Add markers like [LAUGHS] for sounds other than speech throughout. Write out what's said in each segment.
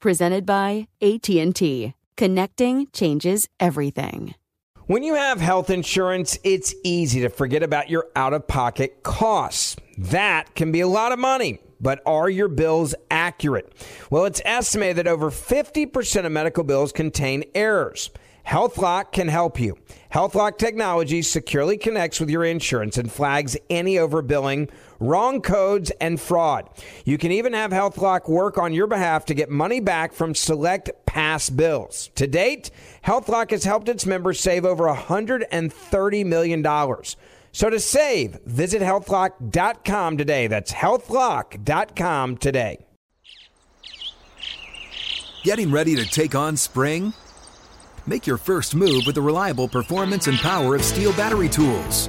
Presented by AT&T. Connecting changes everything. When you have health insurance, it's easy to forget about your out of pocket costs. That can be a lot of money, but are your bills accurate? Well, it's estimated that over 50% of medical bills contain errors. HealthLock can help you. HealthLock technology securely connects with your insurance and flags any overbilling, wrong codes, and fraud. You can even have HealthLock work on your behalf to get money back from select past bills. To date, HealthLock has helped its members save over $130 million. So to save, visit healthlock.com today. That's healthlock.com today. Getting ready to take on spring? Make your first move with the reliable performance and power of STIHL battery tools.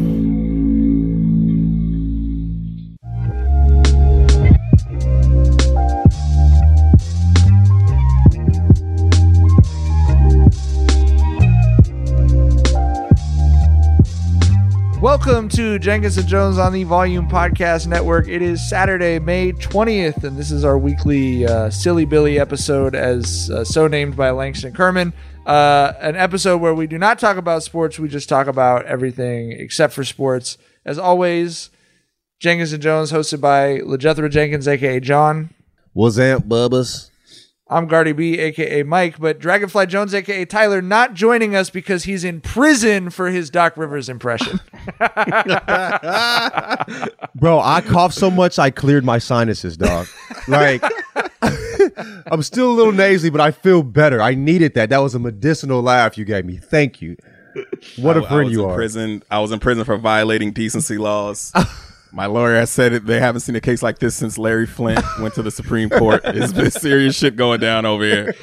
Welcome to Jenkins and Jonez on the Volume Podcast Network. It is Saturday, May 20th, and this is our weekly uh, Silly Billy episode, as uh, so named by Langston Kerman. Uh, an episode where we do not talk about sports, we just talk about everything except for sports. As always, Jenkins and Jonez, hosted by LeJethro Jenkins, aka John. What's up, Bubbas? I'm Gardy B, aka Mike, but Dragonfly Jones, aka Tyler, not joining us because he's in prison for his Doc Rivers impression. [LAUGHS] Bro, I coughed so much I cleared my sinuses, dog. Like [LAUGHS] I'm still a little nasally, but I feel better. I needed that. That was a medicinal laugh you gave me. Thank you. What a I- I friend was you in are. Prison. I was in prison for violating decency laws. [LAUGHS] My lawyer has said it. They haven't seen a case like this since Larry Flynt went to the Supreme Court. [LAUGHS] It's been serious shit going down over here.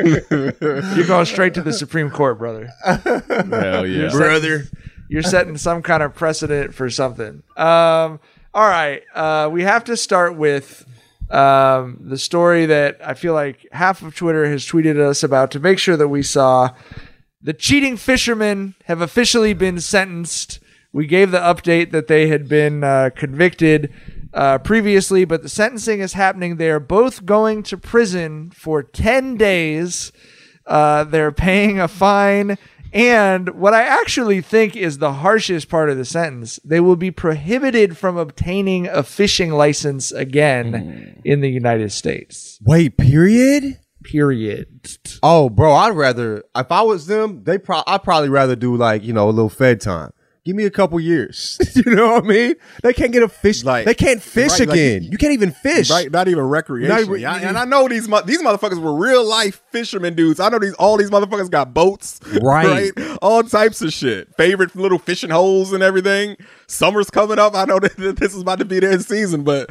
[LAUGHS] You're going straight to the Supreme Court, brother. Hell yeah, brother. You're setting some kind of precedent for something. Um, all right. Uh, we have to start with um, the story that I feel like half of Twitter has tweeted us about to make sure that we saw. The cheating fishermen have officially been sentenced. We gave the update that they had been uh, convicted uh, previously, but the sentencing is happening. They are both going to prison for 10 days. Uh, they're paying a fine. And what I actually think is the harshest part of the sentence, they will be prohibited from obtaining a fishing license again in the United States. Wait, period? Period. Oh, bro, I'd rather if I was them, they pro- I'd probably rather do like, you know, a little fed time. Give me a couple years. [LAUGHS] you know what I mean? They can't get a fish. Like- they can't fish right, like, again. you can't even fish. Right, not even recreation. Not even- Yeah, and I know these these motherfuckers were real life fishermen dudes. I know these all these motherfuckers got boats, Right. [LAUGHS] All types of shit. Favorite little fishing holes and everything. Summer's coming up. I know [LAUGHS] that this is about to be their season, but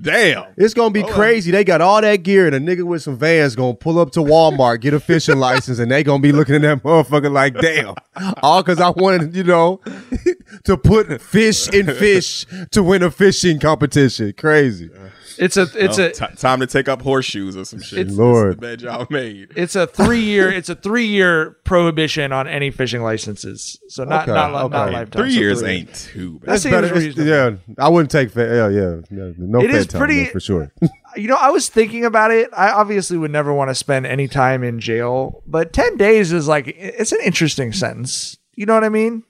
damn, It's gonna be crazy. They got all that gear, and a nigga with some vans gonna pull up to Walmart, get a fishing license, and they gonna be looking at that [LAUGHS] motherfucker like, damn. All because I wanted, you know, to put fish in fish to win a fishing competition. Crazy. It's a it's Oh, a time to take up horseshoes or some shit. It's- This is Lord. the bed y'all made. it's a three year it's a three year prohibition on any fishing licenses. So not Okay, not, li- not okay. lifetime. Three so years three. ain't too bad. That seems Better- reasonable. yeah, I wouldn't take. Fa- yeah, yeah, no, no It fed time, pretty- for sure. [LAUGHS] You know, I was thinking about it. I obviously would never want to spend any time in jail, but 10 days is like, it's an interesting sentence. You know what I mean?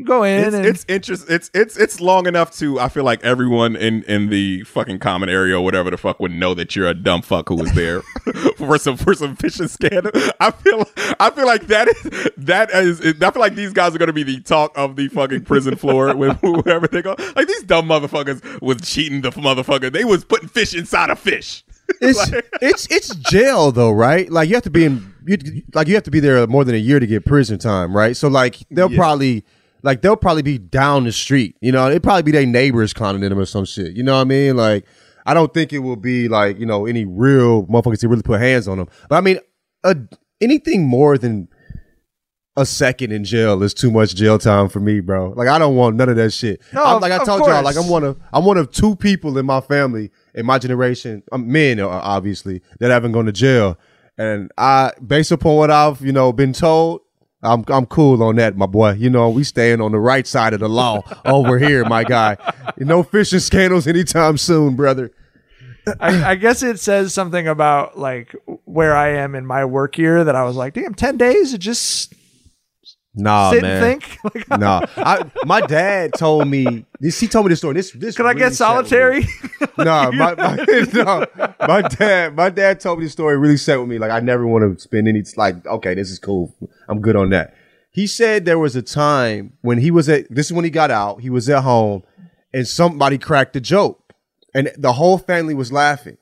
You go in It's, and it's interest. It's it's it's long enough to. I feel like everyone in in the fucking common area or whatever the fuck would know that you're a dumb fuck who was there [LAUGHS] [LAUGHS] for some for some fishing scandal. I feel I feel like that is that is. I feel like these guys are going to be the talk of the fucking prison floor [LAUGHS] with whoever they go. Like these dumb motherfuckers was cheating the motherfucker. They was putting fish inside a fish. It's it's it's jail though, right? Like you have to be in you, like you have to be there more than a year to get prison time, right? So like they'll probably like they'll probably be down the street. You know, it'd probably be their neighbors clowning at them or some shit. You know what I mean? Like I don't think it will be like you know any real motherfuckers to really put hands on them. But I mean, uh, anything more than a second in jail is too much jail time for me, bro. Like I don't want none of that shit. No, I'm, like I told y'all, like. I'm one of I'm one of two people in my family in my generation, um, men uh, obviously that haven't gone to jail, and I, based upon what I've you know been told. I'm I'm cool on that, my boy. You know, we staying on the right side of the law over here, my guy. No fishing scandals anytime soon, brother. I, I guess it says something about like where I am in my work year that I was like, damn, ten days to just Nah, sit man. and think. [LAUGHS] Like, No, [LAUGHS] I, my dad told me this. He told me this story. This, this. could I get sat with me. solitary? [LAUGHS] No, my, my, no, my dad. My dad told me this story. Really sat with me. Like I never want to spend any. Like okay, this is cool. I'm good on that. He said there was a time when he was at. This is when he got out. He was at home, and somebody cracked a joke, and the whole family was laughing.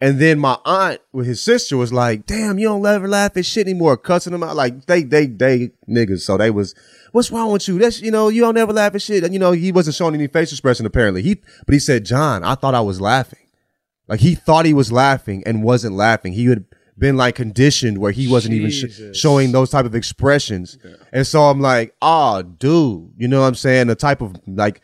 And then my aunt with his sister was like, "Damn, you don't ever laugh at shit anymore," cussing them out like they they they niggas. So they was, "What's wrong with you? That's you know you don't ever laugh at shit." And you know he wasn't showing any face expression apparently. He but he said, "John, I thought I was laughing." Like he thought he was laughing and wasn't laughing. He had been like conditioned where he wasn't even sh- showing those type of expressions. And so I'm like, "Ah, dude, you know what I'm saying? The type of like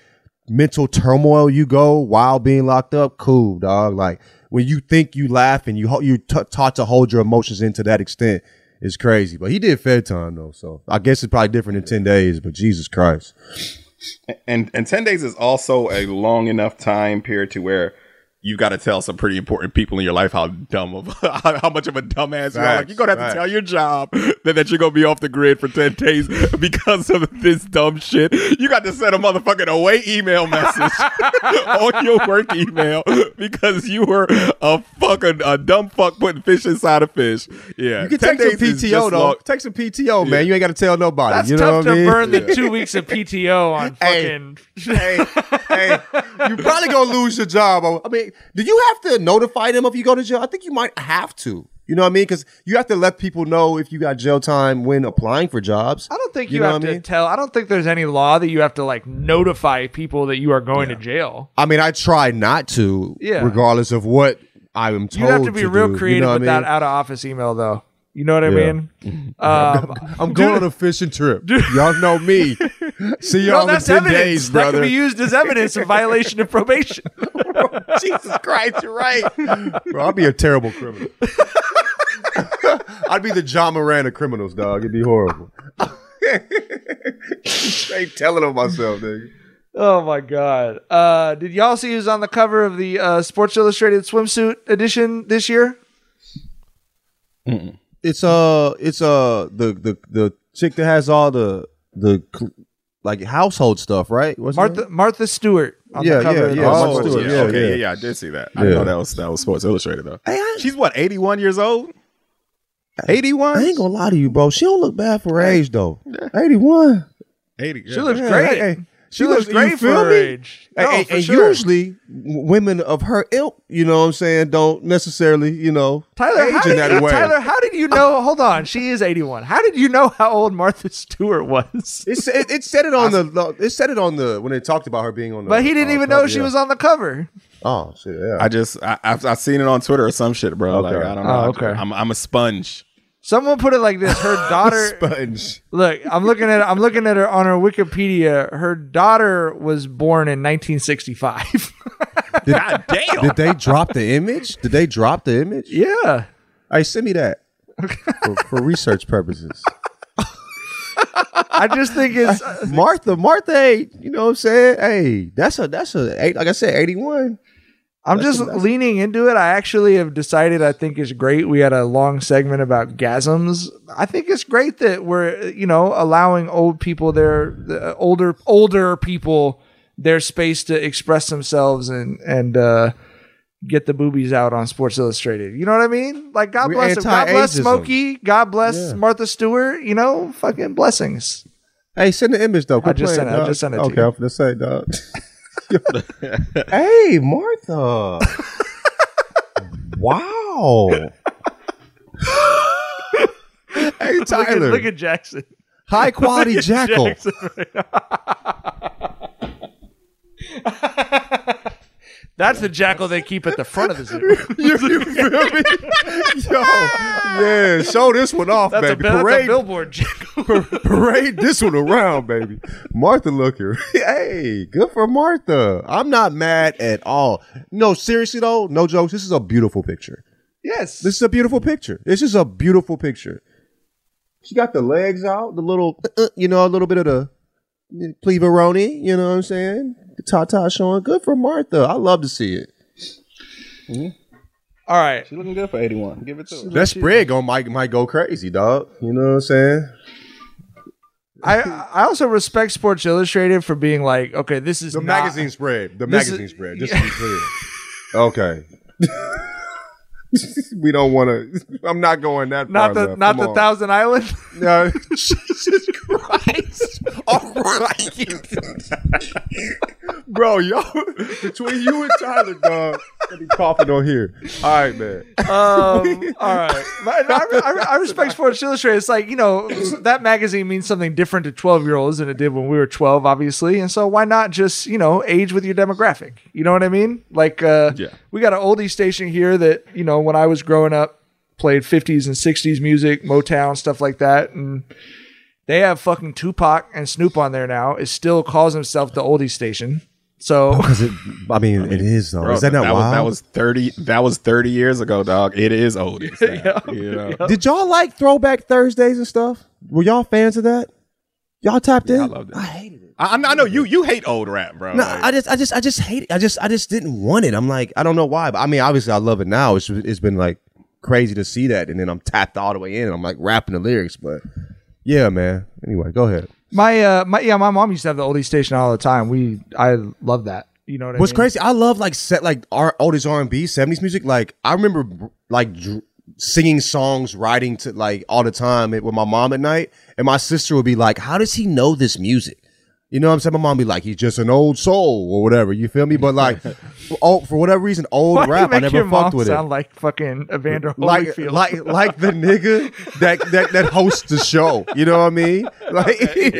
mental turmoil you go while being locked up, cool, dog. Like when you think you laugh and you you t- taught to hold your emotions in to that extent is crazy. But he did Fed time though, so I guess it's probably different in ten days. But Jesus Christ, and and 10 days is also a long enough time period to where you got to tell some pretty important people in your life how dumb of [LAUGHS] how, how much of a dumbass you are. Like you're gonna have facts. to tell your job that, that you're gonna be off the grid for 10 days [LAUGHS] because of this dumb shit. You got to send a motherfucking away email message [LAUGHS] on your work email because you were a fucking a dumb fuck putting fish inside a fish. Yeah, you can take some PTO just though. long- Take some PTO, man. You ain't got to tell nobody. That's you know tough what I to mean? burn the two weeks of PTO on fucking. Hey. fucking. hey, hey, you probably gonna lose your job. I mean, do you have to notify them if you go to jail? I think you might have to. You know what I mean? Because you have to let people know if you got jail time when applying for jobs. I don't think you, know have to I mean? tell. I don't think there's any law that you have to like notify people that you are going to jail. I mean, I try not to, Yeah. regardless of what I am told. You have to be real do, creative you know with I mean? that out of office email, though. You know what I Yeah. mean? [LAUGHS] Um, I'm going on a fishing trip. Y'all know me. [LAUGHS] See y'all in that's ten evidence. days, that brother. can be used as evidence of violation of probation. [LAUGHS] Jesus Christ, you're right. Bro, I'd be a terrible criminal. I'd be the Ja Morant of criminals, dog. It'd be horrible. Straight telling on myself, nigga. Oh my god! Uh, did y'all see who's on the cover of the uh, Sports Illustrated swimsuit edition this year? It's uh, it's uh, the the the chick that has all the the cl- like household stuff, right? What's Martha name? Martha Stewart on Yeah, the cover. yeah, yeah. Oh, Martha Stewart, yeah, yeah, okay, yeah. yeah, yeah, I did see that. I Yeah. didn't know that was that was Sports Illustrated though. Hey, I- She's what, 81 years old? 81? I ain't gonna lie to you, bro. She don't look bad for her age though. Eighty one. 80. She looks Yeah, great. hey, hey. She, looks you great for her me? age. No, and, for and sure. usually women of her ilk, you know what I'm saying, don't necessarily, you know, Tyler, age how in did that you, way. Tyler, how did you know? Hold on, she is eighty-one. How did you know how old Martha Stewart was? It, it, it said it on the it said it on the when they talked about her being on the But he didn't even know cover, she yeah. was on the cover. Oh shit, yeah. I just I, I've, I've seen it on Twitter or some shit, bro. Like Okay. I don't know. Oh, okay. I'm I'm a sponge. Someone put it like this: her [LAUGHS] daughter. Sponge. look, I'm looking at I'm looking at her on her Wikipedia. Her daughter was born in 1965. did, God damn. Did they drop the image? Did they drop the image? yeah. Hey, send me that for, for research purposes. I just think it's Martha, Martha, hey, you know what I'm saying? Hey, that's a that's a like I said, 81. I'm just leaning into it. I actually have decided I think it's great. We had a long segment about gasms. I think it's great that we're, you know, allowing old people their the older older people their space to express themselves and and uh get the boobies out on Sports Illustrated. You know what I mean? Like God We're bless. God bless. Smokey. God bless Yeah. Martha Stewart. You know, fucking blessings. Hey, send the image though. Quit I just playing, sent it- I just sent it to okay. I'm gonna say, dog. [LAUGHS] [LAUGHS] hey, Martha. wow. hey, Look at, Tyler. look at Jackson. High quality jackal. Jackson [LAUGHS] That's the jackal they keep at the front of the zoo. [LAUGHS] you, you feel me? Yo, yeah, show this one off, That's, a, baby. that's a parade, billboard jackal. [LAUGHS] parade this one around, baby. Martha looking. [LAUGHS] hey, good for Martha. I'm not mad at all. No, seriously though, no jokes. This is a beautiful picture. yes. This is a beautiful picture. This is a beautiful picture. She got the legs out, the little, uh, you know, a little bit of the pleveroni. You know what I'm saying? The tata showing. Good for Martha. I love to see it. Mm-hmm. All right. She looking good for 81. Give it to her. That spread going might might go crazy, dog. You know what I'm saying? I I also respect Sports Illustrated for being like, okay, this is The not- magazine spread. The This magazine is- spread. [LAUGHS] Just to be clear. Okay. [LAUGHS] we don't want to. I'm not going that not far. the left. not Come the on. Thousand Island. [LAUGHS] No, [LAUGHS] Jesus Christ! All right, bro, y'all between you and Tyler, dog, I be coughing on here. All right, man. Um, all right, But I, I, I respect Sports Illustrated. It's like you know that magazine means something different to twelve year olds than it did when we were twelve, obviously. And so why not just you know age with your demographic? You know what I mean? Like, uh, Yeah. we got an oldie station here that you know when I was growing up played fifties and sixties music, Motown stuff like that, and they have fucking Tupac and Snoop on there now. It still calls himself the oldie station. So [LAUGHS] Because it, I mean, it is though. Bro, is that not that wild? was, that was 30 that was 30 years ago, dog. It is oldies. [LAUGHS] now, you know? Did y'all like Throwback Thursdays and stuff? Were y'all fans of that? Y'all tapped in. I loved it. I hated it. I, I know you you hate old rap, bro. No, Like, I just, I just, I just hate it. I just, I just didn't want it. I'm like, I don't know why, but I mean, obviously, I love it now. It's, it's been like crazy to see that, and then I'm tapped all the way in, and I'm like rapping the lyrics. But yeah, man. Anyway, go ahead. my uh my yeah my mom used to have the oldie station all the time. We I love that. You know what I What's mean? crazy? I love like set like our oldest R and B, seventies music. Like I remember like dr- singing songs, writing to like all the time with my mom at night, and my sister would be like, "How does he know this music?" You know what I'm saying? My mom be like, "He's just an old soul or whatever." You feel me? But like, for, [LAUGHS] oh, for whatever reason, old Why do you rap, I make never your fucked mom with sound it. like fucking Evander like, Holyfield. like, like the nigga that that that hosts the show. You know what I mean? [LAUGHS] Like, [LAUGHS] you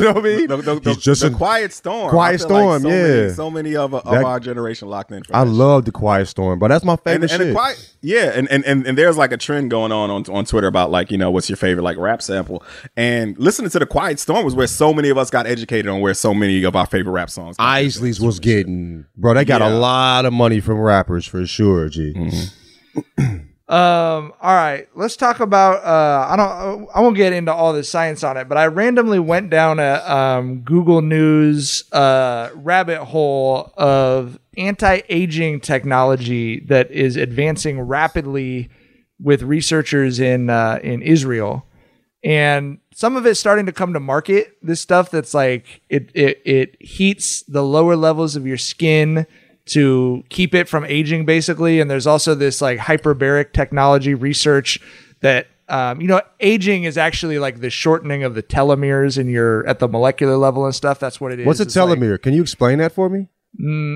know what I mean? the, the, the, He's just the a quiet storm. Quiet I feel like Storm, so yeah. Many, so many of, of That- our generation locked in. For I love the Quiet Storm, but that's my favorite and shit. the quiet, yeah, and, and and and there's like a trend going on, on on Twitter about like you know what's your favorite like rap sample, and listening to the Quiet Storm was where so many of us got educated on where so many of our favorite rap songs. come from. Isley's was getting, bro. They got Yeah. a lot of money from rappers for sure. G. [LAUGHS] Um. All right. Let's talk about. Uh. I don't. I won't get into all the science on it, but I randomly went down a um, Google News uh, rabbit hole of anti-aging technology that is advancing rapidly with researchers in uh, in Israel, and some of it's starting to come to market. This stuff that's like it it it heats the lower levels of your skin to keep it from aging basically and there's also this like hyperbaric technology research that um, you know aging is actually like the shortening of the telomeres in your at the molecular level and stuff that's what it is What's a It's like- telomere? Can you explain that for me?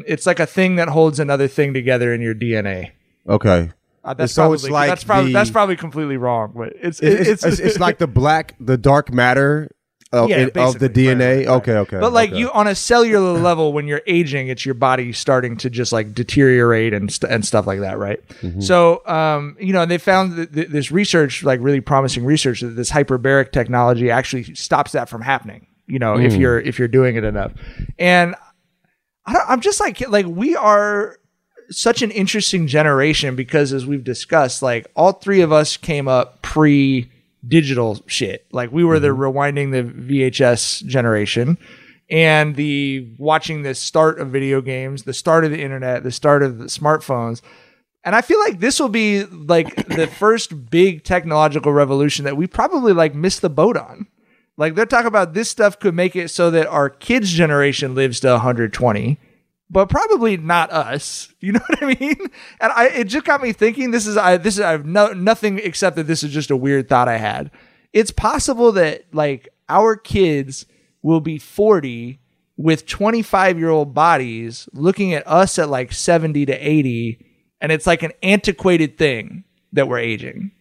it's like a thing that holds another thing together in your dna Okay. Uh, that's So probably it's like that's probably the- that's probably completely wrong but it's It's, it's it's, it's like the black, the dark matter of, Yeah, it- of the DNA. right, right. Okay, okay. But like okay. you on a cellular level, when you're aging, it's your body starting to just like deteriorate and st- and stuff like that, right? Mm-hmm. So, um, you know, they found that th- this research, like really promising research, that this hyperbaric technology actually stops that from happening. You know, Mm. if you're if you're doing it enough, and I don't, I'm just like like we are such an interesting generation because as we've discussed, like all three of us came up pre digital shit. Like we were the mm-hmm. rewinding the VHS generation. and the watching the start of video games, the start of the internet, the start of the smartphones. And I feel like this will be like the [COUGHS] first big technological revolution that we probably like missed the boat on. Like they're talking about this stuff could make it so that our kids' generation lives to 120, but probably not us. [LAUGHS] You know what I mean? And I it just got me thinking. This is I this is I have no nothing except that this is just a weird thought I had. It's possible that like our kids will be 40 with 25 year old bodies looking at us at like 70 to 80 and it's like an antiquated thing that we're aging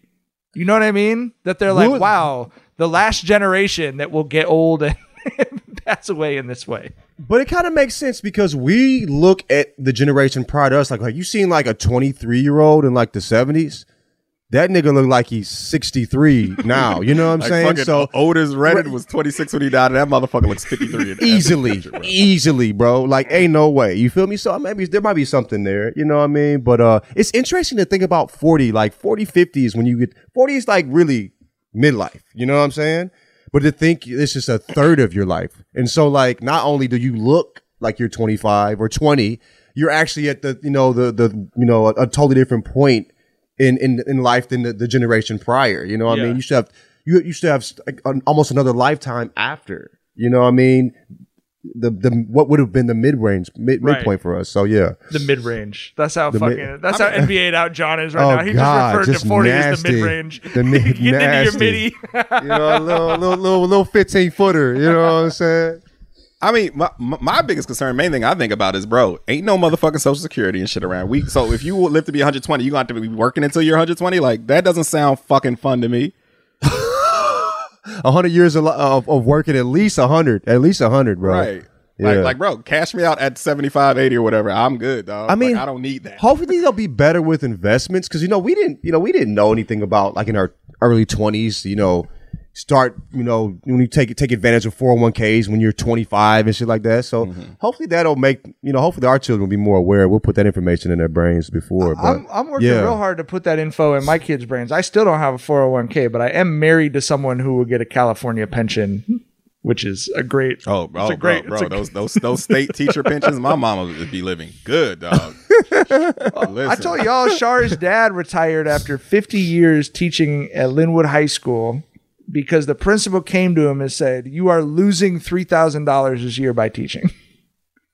you know what i mean that they're like wow the last generation that will get old [LAUGHS] and pass away in this way But it kind of makes sense because we look at the generation prior to us, like, like you seen like a 23 year old in like the 70s. That nigga look like he's 63 [LAUGHS] now. You know what I'm Like saying? So Otis Redding was 26 when he died, and that motherfucker looks 53. easily, picture, bro. easily, bro. Like, ain't no way. You feel me? So maybe there might be something there. You know what I mean? But uh, it's interesting to think about 40, like 40, 50 is when you get 40 is like really midlife. You know what I'm saying? But to think it's just a third of your life, and so like not only do you look like you're 25 or 20, you're actually at the you know the the you know a, a totally different point in in in life than the, the generation prior. You know what I mean? You should have you you should have like, an, almost another lifetime after. You know what I mean? The the what would have been the mid range mid Right. midpoint for us. So yeah, the mid-range that's how The fucking mid- that's how nba out john is right Oh, now he God, just referred just to 40 as the mid-range The mid- [LAUGHS] Get into your nasty. midi [LAUGHS] you know a little little little, little fifteen footer. You know what I'm saying? I mean, my, my my biggest concern, main thing I think about is, bro, ain't no motherfucking social security and shit around. We so if you live to be 120, you gonna have to be working until you're 120. Like that doesn't sound fucking fun to me. [LAUGHS] A hundred years of, of of working at least a hundred, at least a hundred, bro. Right. Yeah. Like, like, bro, cash me out at 75, 80 or whatever. I'm good, dog. I mean, Like, I don't need that. Hopefully they'll be better with investments because you know we didn't you know we didn't know anything about like in our early twenties. You know, start you know when you take take advantage of four hundred one ks when you're twenty five and shit like that. So Mm-hmm. hopefully that'll make you know hopefully our children will be more aware. We'll put that information in their brains before. But I'm, I'm working yeah. real hard to put that info in my kids' brains. I still don't have a 401k, but I am married to someone who will get a California pension, which is a great. Oh, bro, it's a great, bro, it's bro, a- those [LAUGHS] those those state teacher pensions, my mama would be living good, dog. [LAUGHS] I told y'all, Shar's dad retired after 50 years teaching at Linwood High School because the principal came to him and said, "You are losing three thousand dollars this year by teaching."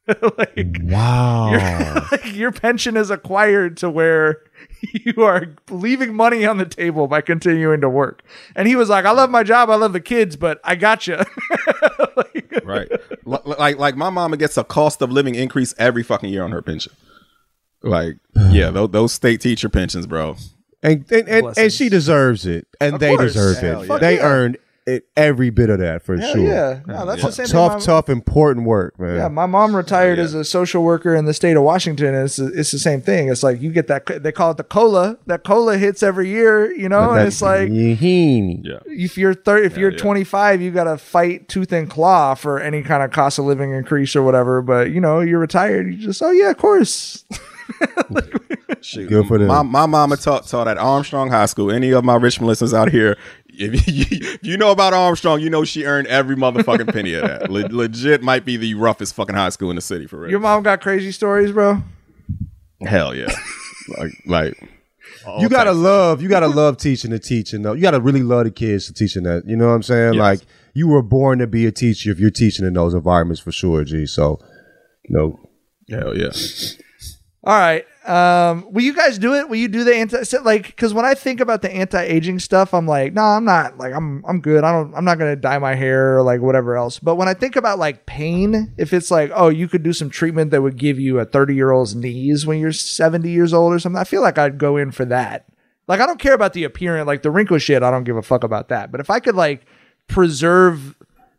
[LAUGHS] like, Wow. your, [LAUGHS] like, your pension is acquired to where you are leaving money on the table by continuing to work. And he was like, "I love my job, I love the kids, but I got you." [LAUGHS] right? L- like like my mama gets a cost of living increase every fucking year on her pension. Like, yeah, those, those state teacher pensions, bro. And and, and, and she deserves it, and Of they course. deserve Hell it. yeah. they Fuck yeah. earned it, every bit of that for Hell sure. yeah, no, that's the same Tough, thing. my- tough, important work, man. Yeah, my mom retired Yeah. as a social worker in the state of Washington. And it's, it's the same thing. It's like you get that, they call it the COLA. That COLA hits every year, you know, and it's like, Yee-hee. Yeah. if you're thir- if you're yeah. 25, you got to fight tooth and claw for any kind of cost of living increase or whatever. But you know, you're retired. You just, oh yeah, of course. [LAUGHS] [LAUGHS] Shoot. Good for them. My, my mama taught taught at Armstrong High School. Any of my Richmond listeners out here, if [LAUGHS] you, if you know about Armstrong, you know she earned every motherfucking penny of that. Le- [LAUGHS] legit might be the roughest fucking high school in the city for real. Your mom got crazy stories, bro. Hell yeah. like like all you gotta types love, you gotta love teaching the teaching though. You gotta really love the kids to teaching that. You know what I'm saying? Yes. Like you were born to be a teacher if you're teaching in those environments for sure, G. So, no, Hell yeah. All right. Um, will you guys do it? Will you do the anti like? Because when I think about the anti-aging stuff, I'm like, no, I'm not. Like, I'm I'm good. I don't. I'm not gonna dye my hair or like whatever else. But when I think about like pain, if it's like, oh, you could do some treatment that would give you a 30 year old's knees when you're 70 years old or something, I feel like I'd go in for that. Like, I don't care about the appearance, like the wrinkle shit. I don't give a fuck about that. But if I could like preserve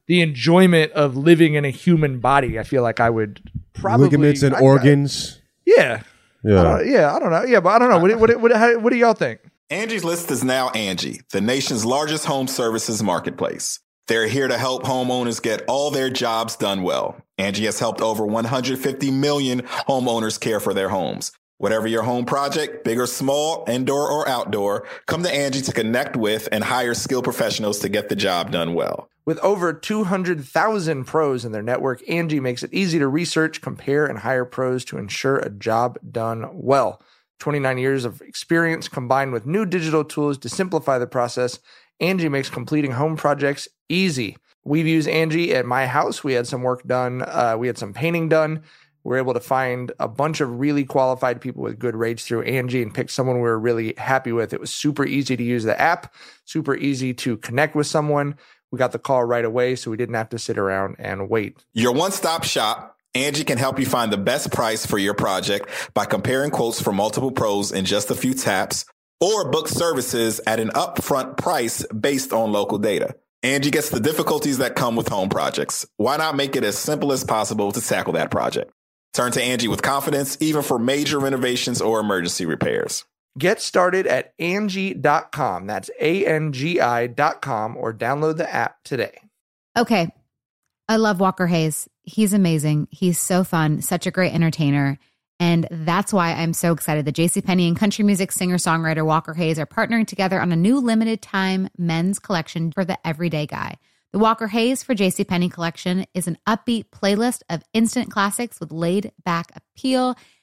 the enjoyment of living in a human body, I feel like I would probably ligaments and I- I- organs. Yeah. Yeah. don't- yeah, I don't know. Yeah, but I don't know. What, do- what, what, how, what do y'all think? Angie's List is now Angie, the nation's largest home services marketplace. They're here to help homeowners get all their jobs done well. Angie has helped over 150 million homeowners care for their homes. Whatever your home project, big or small, indoor or outdoor, come to Angie to connect with and hire skilled professionals to get the job done well. With over 200,000 pros in their network, Angie makes it easy to research, compare, and hire pros to ensure a job done well. 29 years of experience combined with new digital tools to simplify the process, Angie makes completing home projects easy. We've used Angie at my house. We had some work done, uh, we had some painting done. We were able to find a bunch of really qualified people with good rates through Angie and pick someone we were really happy with. It was super easy to use the app, super easy to connect with someone. We got the call right away, so we didn't have to sit around and wait. Your one stop shop. Angie can help you find the best price for your project by comparing quotes from multiple pros in just a few taps or book services at an upfront price based on local data. Angie gets the difficulties that come with home projects. Why not make it as simple as possible to tackle that project? Turn to Angie with confidence, even for major renovations or emergency repairs. Get started at Angie.com. That's A N G I.com or download the app today. Okay. I love Walker Hayes. He's amazing. He's so fun, such a great entertainer. And that's why I'm so excited that JCPenney and country music singer songwriter Walker Hayes are partnering together on a new limited time men's collection for the everyday guy. The Walker Hayes for JCPenney collection is an upbeat playlist of instant classics with laid back appeal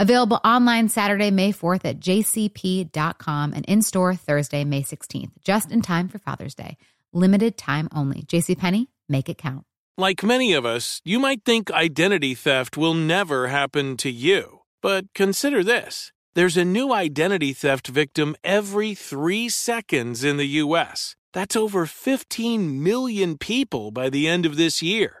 Available online Saturday, May 4th at jcp.com and in store Thursday, May 16th, just in time for Father's Day. Limited time only. JCPenney, make it count. Like many of us, you might think identity theft will never happen to you. But consider this there's a new identity theft victim every three seconds in the U.S. That's over 15 million people by the end of this year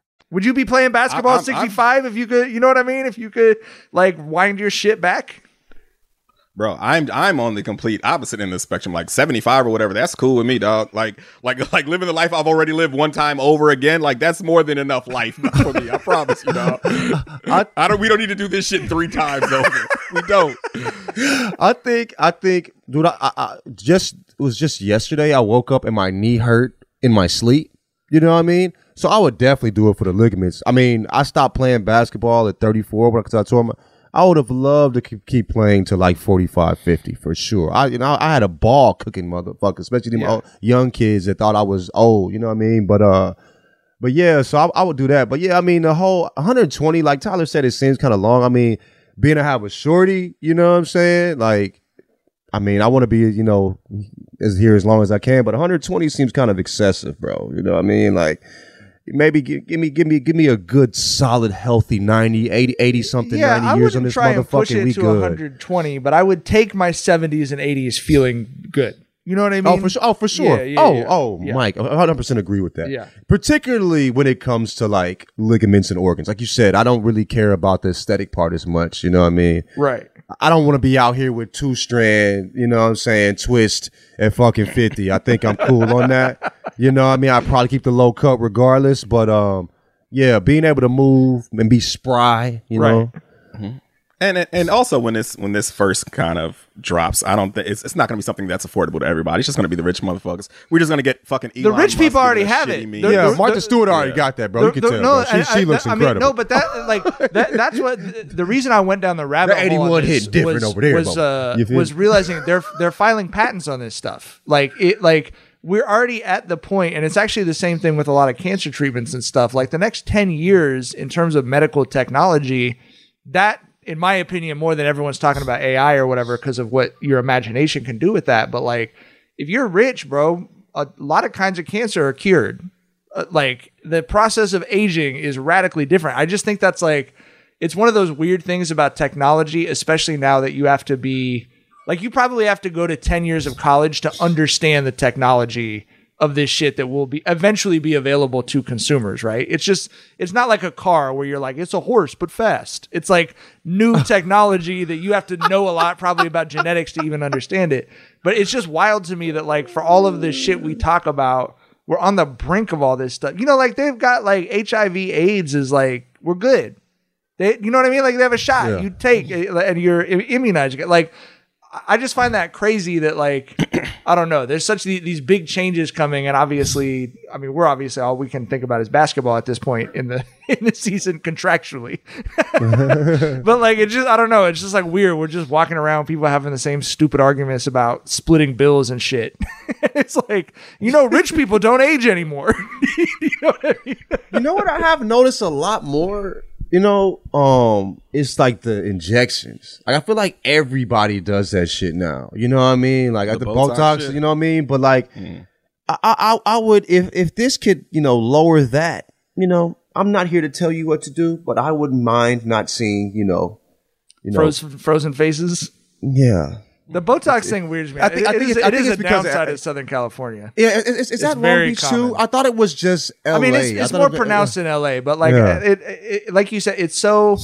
Would you be playing basketball I'm- at 65 if you could, you know what I mean? If you could like wind your shit back? Bro, I'm I'm on the complete opposite end of the spectrum. Like 75 or whatever, that's cool with me, dog. Like like [LAUGHS] like living the life I've already lived one time over again. Like that's more than enough life for me. I promise you, dog. [LAUGHS] [LAUGHS] I, don't. We don't need to do this shit three times over. we don't. I think I think dude I, I, I just it was just yesterday I woke up and my knee hurt in my sleep. You know what I mean? So I would definitely do it for the ligaments. I mean, I stopped playing basketball at 34 because I tore my I would have loved to keep, keep playing to like 45, 50 for sure. I you know I had a ball cooking motherfucker, especially them Yeah. old- young kids that thought I was old. You know what I mean? But uh, but yeah, so I, I would do that. But yeah, I mean the whole 120, like Tyler said, it seems kind of long. I mean, being to have a shorty, you know what I'm saying? Like, I mean, I want to be, you know, as here as long as I can, but 120 seems kind of excessive, bro. You know what I mean? Like, maybe give, give me, give me, give me a good, solid, healthy 90, 80, 80 something, yeah, 90 I years on this try and push it We to good. 120, but I would take my 70s and 80s feeling good. You know what I oh, mean? Oh, for sure. Oh, for sure. Yeah, yeah, oh, yeah. oh. Mike, I 100% agree with that. Yeah. Particularly when it comes to like ligaments and organs. Like you said, I don't really care about the aesthetic part as much. You know what I mean? Right. I don't want to be out here with two strand, you know what I'm saying, twist at fucking 50. I think I'm cool on that. You know what I mean? I probably keep the low cut regardless, but um yeah, being able to move and be spry, you Right. know. And and also when this when this first kind of drops, I don't think it's, it's not going to be something that's affordable to everybody. It's just going to be the rich motherfuckers. We're just going to get fucking Elon the rich Musk people already have it. memes. The- Yeah, the- Martha the- Stewart already Yeah. got that, bro. You can tell. no, bro. She, I- she I- looks I mean, incredible. no, but that like that, that's what the reason I went down the rabbit That hole. on 81 this hit different was, over there, Was uh, was realizing they're they're filing patents on this stuff. Like it, like we're already at the point, and it's actually the same thing with a lot of cancer treatments and stuff. Like the next ten years in terms of medical technology, that in my opinion, more than everyone's talking about AI or whatever because of what your imagination can do with that. But like, if you're rich, bro, a lot of kinds of cancer are cured. Uh, like the process of aging is radically different. I just think that's like it's one of those weird things about technology, especially now that you have to be like you probably have to go to 10 years of college to understand the technology of this shit that will be eventually be available to consumers, right? It's just it's not like a car where you're like it's a horse but fast. It's like new [LAUGHS] technology that you have to know a lot probably about genetics to even understand it. But it's just wild to me that like for all of this shit we talk about, we're on the brink of all this stuff. You know, like they've got like HIV AIDS is like we're good. They, you know what I mean? Like they have a shot Yeah. you take uh, and you're immunized. Like I just find that crazy that like [CLEARS THROAT] I don't know. There's such the, these big changes coming, and obviously, I mean, we're obviously all we can think about is basketball at this point in the [LAUGHS] in the season contractually. [LAUGHS] but like, it just I don't know. It's just like weird. We're just walking around, people having the same stupid arguments about splitting bills and shit. [LAUGHS] it's like you know, rich people don't age anymore. you know I mean? you know what I have noticed a lot more? You know, um, it's like the injections. Like I feel like everybody does that shit now. You know what I mean? Like at the Botox shit? you know what I mean? But like, I, I, I would if if this could, you know, lower that. You know, I'm not here to tell you what to do, but I wouldn't mind not seeing, you know, you know, Frozen, frozen faces. yeah. The Botox thing weirds me. I think- It- I think is- it's- I it think is it's a because downside of Southern California. Yeah, is, is, is that Long Beach common. too? I thought it was just LA. I mean, it's, it's more it- pronounced in LA, but like Yeah. it, it, it, like you said, it's so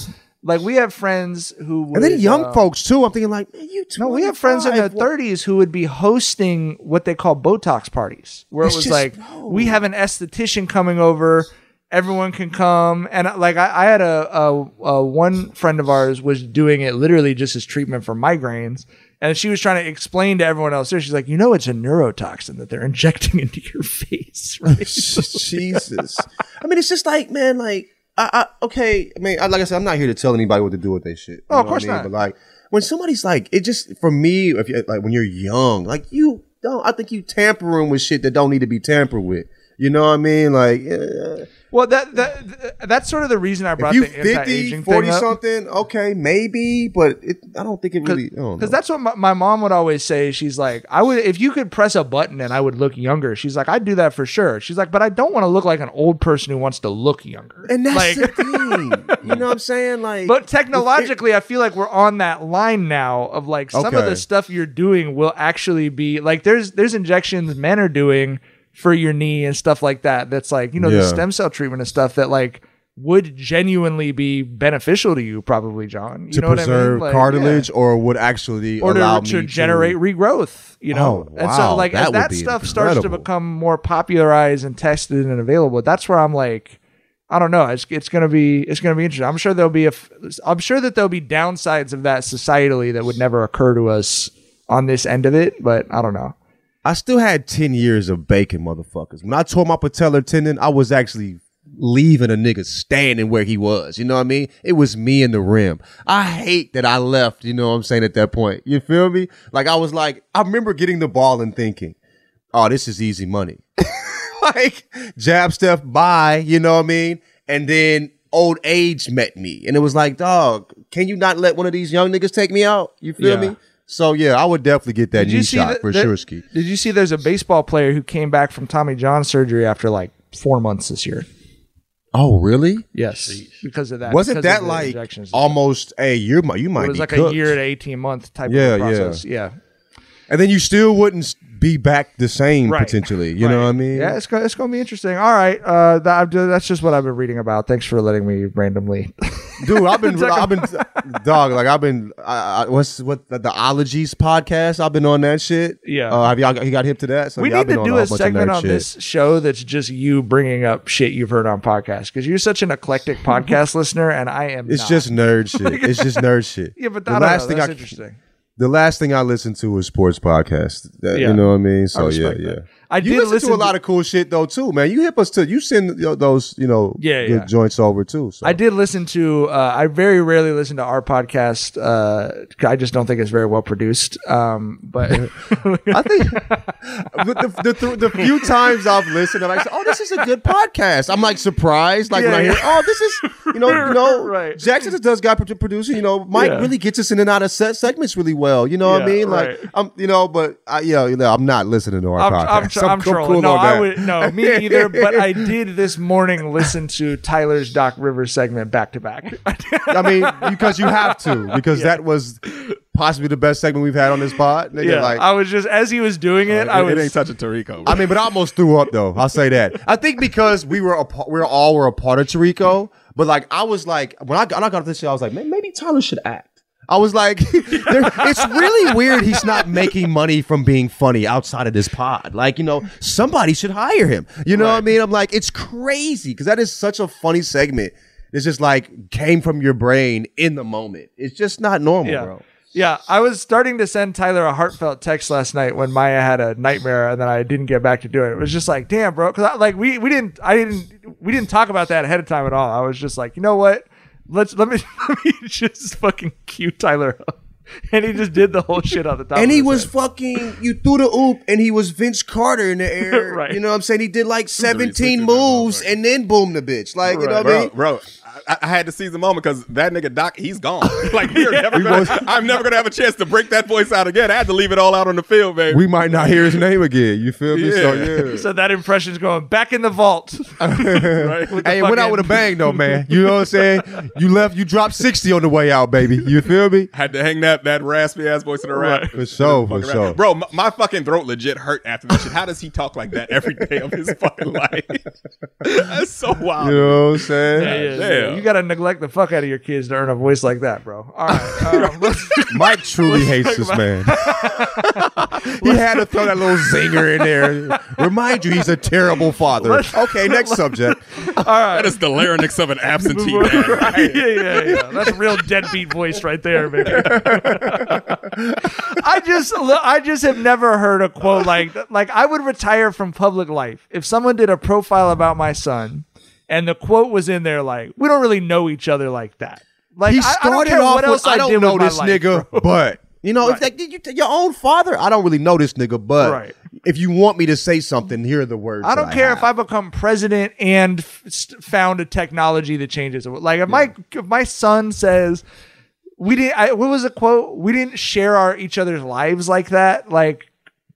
like we have friends who would, And then young uh, folks too. I'm thinking like, you. No, we have friends in their 30s who would be hosting what they call Botox parties, where it was just- like no. we have an esthetician coming over, everyone can come, and uh, like I, I had a, a, a one friend of ours was doing it literally just as treatment for migraines. And she was trying to explain to everyone else there. She's like, you know, it's a neurotoxin that they're [LAUGHS] injecting into your face, oh, right? Jesus. I mean, it's just like, man, like, I, I okay. I mean, I, like I said, I'm not here to tell anybody what to do with their shit. Oh, of course I mean? not. But like, when somebody's like, it just for me, if you like when you're young, like you don't. I think you tampering with shit that don't need to be tampered with. You know what I mean? Like, eh, Well, that, that that's sort of the reason I brought if you the 50, anti-aging 40 thing up. something, okay, maybe, but it, I don't think it really. I don't know. Because that's what my, my mom would always say. She's like, I would if you could press a button and I would look younger. She's like, I'd do that for sure. She's like, but I don't want to look like an old person who wants to look younger. and that's like, the thing. You know what I'm [LAUGHS] saying? Like, but technologically, I feel like we're on that line now of like some of the stuff you're doing will actually be like there's there's injections men are doing for your knee and stuff like that. That's like you know the stem cell treatment and stuff that like would genuinely be beneficial to you, probably, John. You to know what I preserve mean? Like, cartilage yeah. or would actually or allow to, to generate regrowth, you know. Oh, and so like that as that stuff starts to become more popularized and tested and available, that's where I'm like, I don't know. It's it's gonna be it's gonna be interesting. I'm sure there'll be a I'm sure that there'll be downsides of that societally that would never occur to us on this end of it, but I don't know. I still had 10 years of bacon, motherfuckers. When I tore my patellar tendon, I was actually leaving a nigga standing where he was. You know what I mean? It was me in the rim. I hate that I left, you know what I'm saying, at that point. You feel me? Like, I was like, I remember getting the ball and thinking, oh, this is easy money. [LAUGHS] like, jab step by, you know what I mean? And then old age met me. And it was like, dog, can you not let one of these young niggas take me out? You feel Yeah. me? So yeah, I would definitely get that Did knee shot that- for that- sure, Ski. Did you see there's a baseball player who came back from Tommy John surgery after like four months this year? Oh, really? Yes, because of that. Wasn't that the like almost a year? You might it was be like cooked. a year to 18 month type Yeah, of yeah. process. Yeah. and then you still wouldn't s- be back the same Right. potentially. You know what I mean? Yeah, it's gonna it's gonna be interesting. All right, uh, that, that's just what I've been reading about. Thanks for letting me randomly. [LAUGHS] Dude, I've been, [LAUGHS] I've been, [LAUGHS] dog. Like I've been, I, I, what's what the, the ologies podcast? I've been on that shit. Yeah. uh, have y'all got, you got hip to that? So we yeah, need been to do whole a segment on shit. this show that's just you bringing up shit you've heard on podcasts because you're such an eclectic podcast listener, and I am. It's not. just nerd shit. It's just nerd shit. yeah, but the last know. thing That's I, interesting. The last thing I listened to was sports podcast. That- Yeah. You know what I mean? So yeah, respect yeah. that. I you did listen, listen to a lot of cool shit though too, man. You hip us to you send those you know Yeah, good yeah. joints over too. So I did listen to. Uh, I very rarely listen to our podcast. Uh, I just don't think it's very well produced. Um, but I think [LAUGHS] the, the, the, the few times I've listened, I'm like, oh, this is a good podcast. I'm like surprised, like when Yeah, I hear, oh, this is, you know, you [LAUGHS] know, Right. Jackson does guy produ- producer. You know, Mike Yeah. really gets us in and out of set segments really well. You know what I mean? Like, right. I'm, you know, but I, you know, you know, I'm not listening to our I'm, podcast. I'm, tr- I'm cool trolling. no, I would no me either. But I did this morning listen to Tyler's Doc Rivers segment back to back. [LAUGHS] I mean, because you have to, because that was possibly the best segment we've had on this pod. Nigga, Yeah, like, I was just as he was doing it. I it, was it ain't touching Tarico. [LAUGHS] I mean, but I almost threw up though. I'll say that. I think because we were a part, we were all were a part of Tarico, but like I was like when I got, when I got this shit, I was like, maybe Tyler should act. I was like, [LAUGHS] there- it's really weird he's not making money from being funny outside of this pod. Like, you know, somebody should hire him. You know what I mean? I'm like, it's crazy because that is such a funny segment. It's just like came from your brain in the moment. It's just not normal, yeah. bro. Yeah, I was starting to send Tyler a heartfelt text last night when Maya had a nightmare, and then I didn't get back to do it. It was just like, damn, bro, because like we we didn't, I didn't, we didn't talk about that ahead of time at all. I was just like, you know what? Let's let me [LAUGHS] let me just fucking cue Tyler up, and he just did the whole shit on the top. And of he his was head. fucking, you threw the oop, and he was Vince Carter in the [LAUGHS] air. Right. You know what I'm saying? He did like 17 moves and then boom the bitch. Like, you know what I mean? bro. I, I had to seize the moment because that nigga Doc, he's gone. [LAUGHS] like we are never gonna, I'm never gonna have a chance to break that voice out again. I had to leave it all out on the field, baby. We might not hear his name again. You feel me? So, Yeah. yeah. [LAUGHS] So that impression's going back in the vault. [LAUGHS] right? Hey, it went out with a bang though, man. You know what I'm saying? You left, you dropped 60 on the way out, baby. You feel me? Had to hang that that raspy ass voice in the rap. For sure, for Fucking sure. Bro, my, my fucking throat legit hurt after that shit. How does he talk like that every day of his fucking life? That's so wild. You know what I'm saying? Yeah, yeah, Damn. yeah. You got to neglect the fuck out of your kids to earn a voice like that, bro. All right. Um, [LAUGHS] Mike truly hates this man. [LAUGHS] he had to throw that little zinger in there. Remind you, he's a terrible father. Okay, next subject. [LAUGHS] All right. That is the larynx of an absentee dad. yeah, yeah, yeah. That's a real deadbeat voice right there, baby. I just, I just have never heard a quote like, like I would retire from public life if someone did a profile about my son, and the quote was in there like, we don't really know each other like that. Like he I- I don't started care off what with, else I don't know this life, nigga, bro." [LAUGHS] but you know, if Right. that, you, your own father, I don't really know this nigga, but Right. if you want me to say something, here are the words. I don't care have. if I become president and f- found a technology that changes it. Like if my if my son says we didn't, I, what was the quote? We didn't share our each other's lives like that. Like,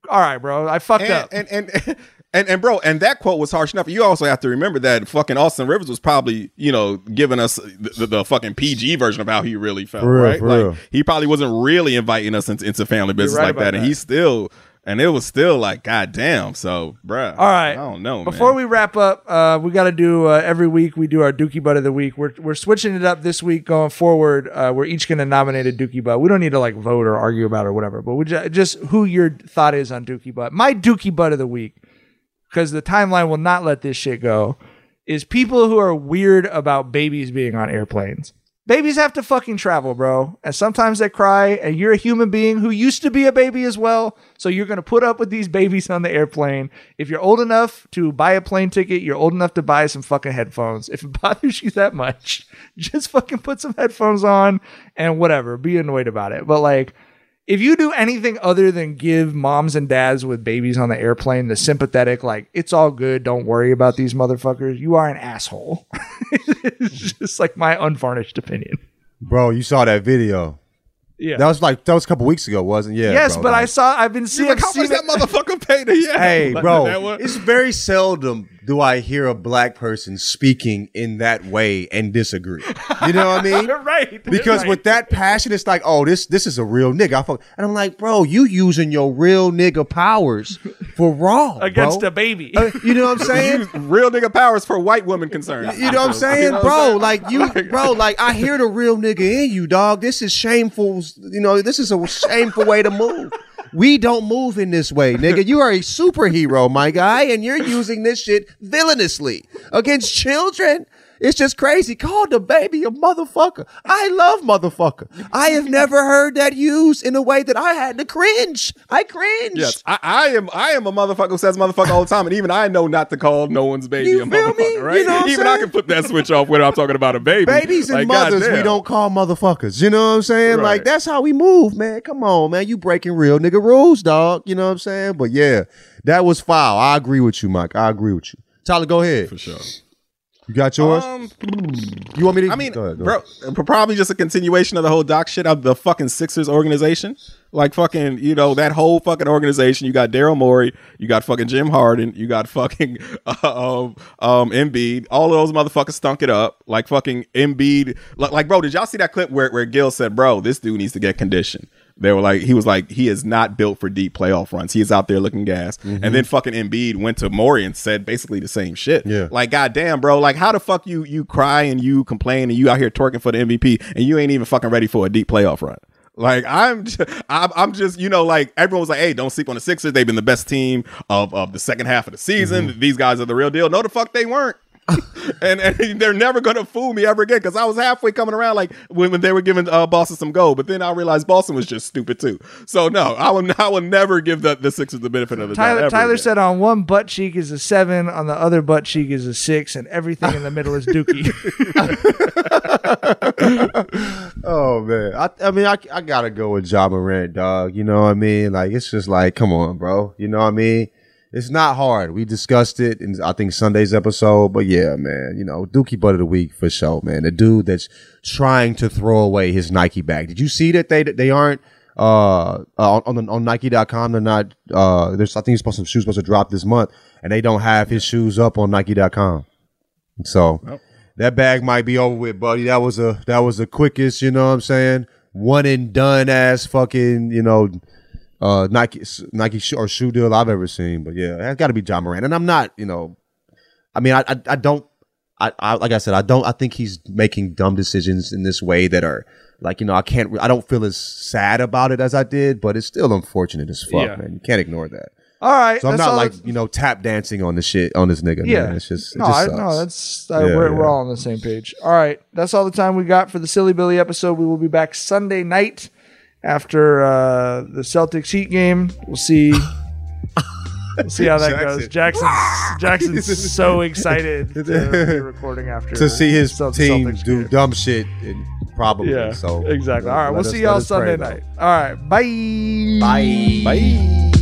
all right, bro, I fucked and, up. and and [LAUGHS] and and bro, and that quote was harsh enough. You also have to remember that fucking Austin Rivers was probably, you know, giving us the, the, the fucking PG version of how he really felt, For real, right? for like real. he probably wasn't really inviting us into, into family business right like about that, and he still, and it was still like, god damn. So, bruh, All right. I don't know. Before man. we wrap up, uh, we got to do uh, every week. We do our Dookie Butt of the week. We're we're switching it up this week going forward. Uh, we're each going to nominate a Dookie Butt. We don't need to like vote or argue about it or whatever. But we ju- just who your thought is on Dookie Butt. My Dookie Butt of the week, because the timeline will not let this shit go, is people who are weird about babies being on airplanes. Babies have to fucking travel, bro. And sometimes they cry, and you're a human being who used to be a baby as well. So you're going to put up with these babies on the airplane. If you're old enough to buy a plane ticket, you're old enough to buy some fucking headphones. If it [LAUGHS] bothers you that much, [LAUGHS] just fucking put some headphones on and whatever. Be annoyed about it. But like, if you do anything other than give moms and dads with babies on the airplane the sympathetic, like, it's all good, don't worry about these motherfuckers, you are an asshole. [LAUGHS] it's just like my unvarnished opinion. Bro, you saw that video. Yeah. That was like that was a couple weeks ago, wasn't? It? Yeah. yes, bro, but I saw. I've been seeing. Like, how seen much that motherfucker paid to [LAUGHS] yeah. Hey, bro, that one- it's very seldom do I hear a black person speaking in that way and disagree. You know what I mean? [LAUGHS] right. Because right. with that passion, it's like, oh, this this is a real nigga. I fuck, and I'm like, bro, you using your real nigga powers for wrong against bro. a baby. Uh, you know what I'm [LAUGHS] saying? Real nigga powers for white woman concerns. You know what I'm saying, [LAUGHS] You know what bro? I'm saying? Like you, bro. Like I hear the real nigga in you, dog. This is shameful. You know, this is a shameful way to move. We don't move in this way, nigga. You are a superhero, my guy, and you're using this shit villainously against children. It's just crazy. Call the baby a motherfucker. I love motherfucker. I have never heard that used in a way that I had to cringe. I cringe. Yes, I, I am. I am a motherfucker who says motherfucker all the time, and even I know not to call no one's baby You a motherfucker. me? Right? You know even I can flip that switch off when I'm talking about a baby. Babies and Like, mothers, we don't call motherfuckers. You know what I'm saying? Right. Like that's how we move, man. Come on, man. You breaking real nigga rules, dog. You know what I'm saying? But yeah, that was foul. I agree with you, Mike. I agree with you. Tyler, go ahead. for sure. You got yours? Um, you want me to? I mean, Go ahead, go bro, ahead. probably just a continuation of the whole doc shit of the fucking Sixers organization. Like fucking, you know, that whole fucking organization. You got Daryl Morey, you got fucking Jim Harden, you got fucking uh, [LAUGHS] um, um Embiid. All of those motherfuckers stunk it up. Like fucking Embiid. Like, like, bro, did y'all see that clip where where Gil said, "Bro, this dude needs to get conditioned." They were like, he was like, he is not built for deep playoff runs. He is out there looking gas. And mm-hmm. then fucking Embiid went to Morey and said basically the same shit. Yeah. Like, goddamn, bro. Like, how the fuck you you cry and you complain and you out here twerking for the MVP and you ain't even fucking ready for a deep playoff run. Like I'm, [LAUGHS] j- I'm, I'm just, you know, like everyone was like, "Hey, don't sleep on the Sixers. They've been the best team of, of the second half of the season. Mm-hmm. These guys are the real deal." No, the fuck they weren't. [LAUGHS] and, and [LAUGHS] they're never gonna fool me ever again because I was halfway coming around like when, when they were giving uh, Boston some gold, but then I realized Boston was just stupid too. So no, I will [LAUGHS] I will never give the, the Sixers the benefit of the doubt. Tyler, ever Tyler again. said on one butt cheek is a seven, on the other butt cheek is a six, and everything in the middle is dookie. Oh man, I, I mean, I, I gotta go with Ja Morant, dog. You know what I mean? Like, it's just like, come on, bro. You know what I mean? It's not hard. We discussed it in I think Sunday's episode, but yeah, man. You know, Dookie Butt of the Week for sure, man. The dude that's trying to throw away his Nike bag. Did you see that they they aren't uh on on, the, on Nike.com? They're not. Uh, there's I think he's supposed to, shoes supposed to drop this month, and they don't have his shoes up on Nike.com. So that bag might be over with, buddy. That was a that was the quickest, you know what I'm saying? One and done ass fucking, you know, uh Nike Nike shoe or shoe deal I've ever seen. But yeah, that's got to be Ja Morant. And I'm not, you know, I mean, I I, I don't. I, I like I said, I don't. I think he's making dumb decisions in this way that are like you know I can't. I don't feel as sad about it as I did, but it's still unfortunate as fuck, Yeah. man. You can't ignore that. all right, So I'm not like that's- you know tap dancing on the shit on this nigga. yeah, man. it's just it no, just I, no, that's uh, Yeah, we're, we're all on the same page. All right, that's all the time we got for the Silly Billy episode. We will be back Sunday night after uh, the Celtics Heat game. We'll see. We'll see how that goes. Jackson's Jackson's [LAUGHS] so excited to be [LAUGHS] recording after to see his Celt- team Celtics do game. dumb shit, and probably. Yeah, so exactly. All right, we'll us- see y'all us pray, Sunday though. night. All right, bye. Bye. Bye.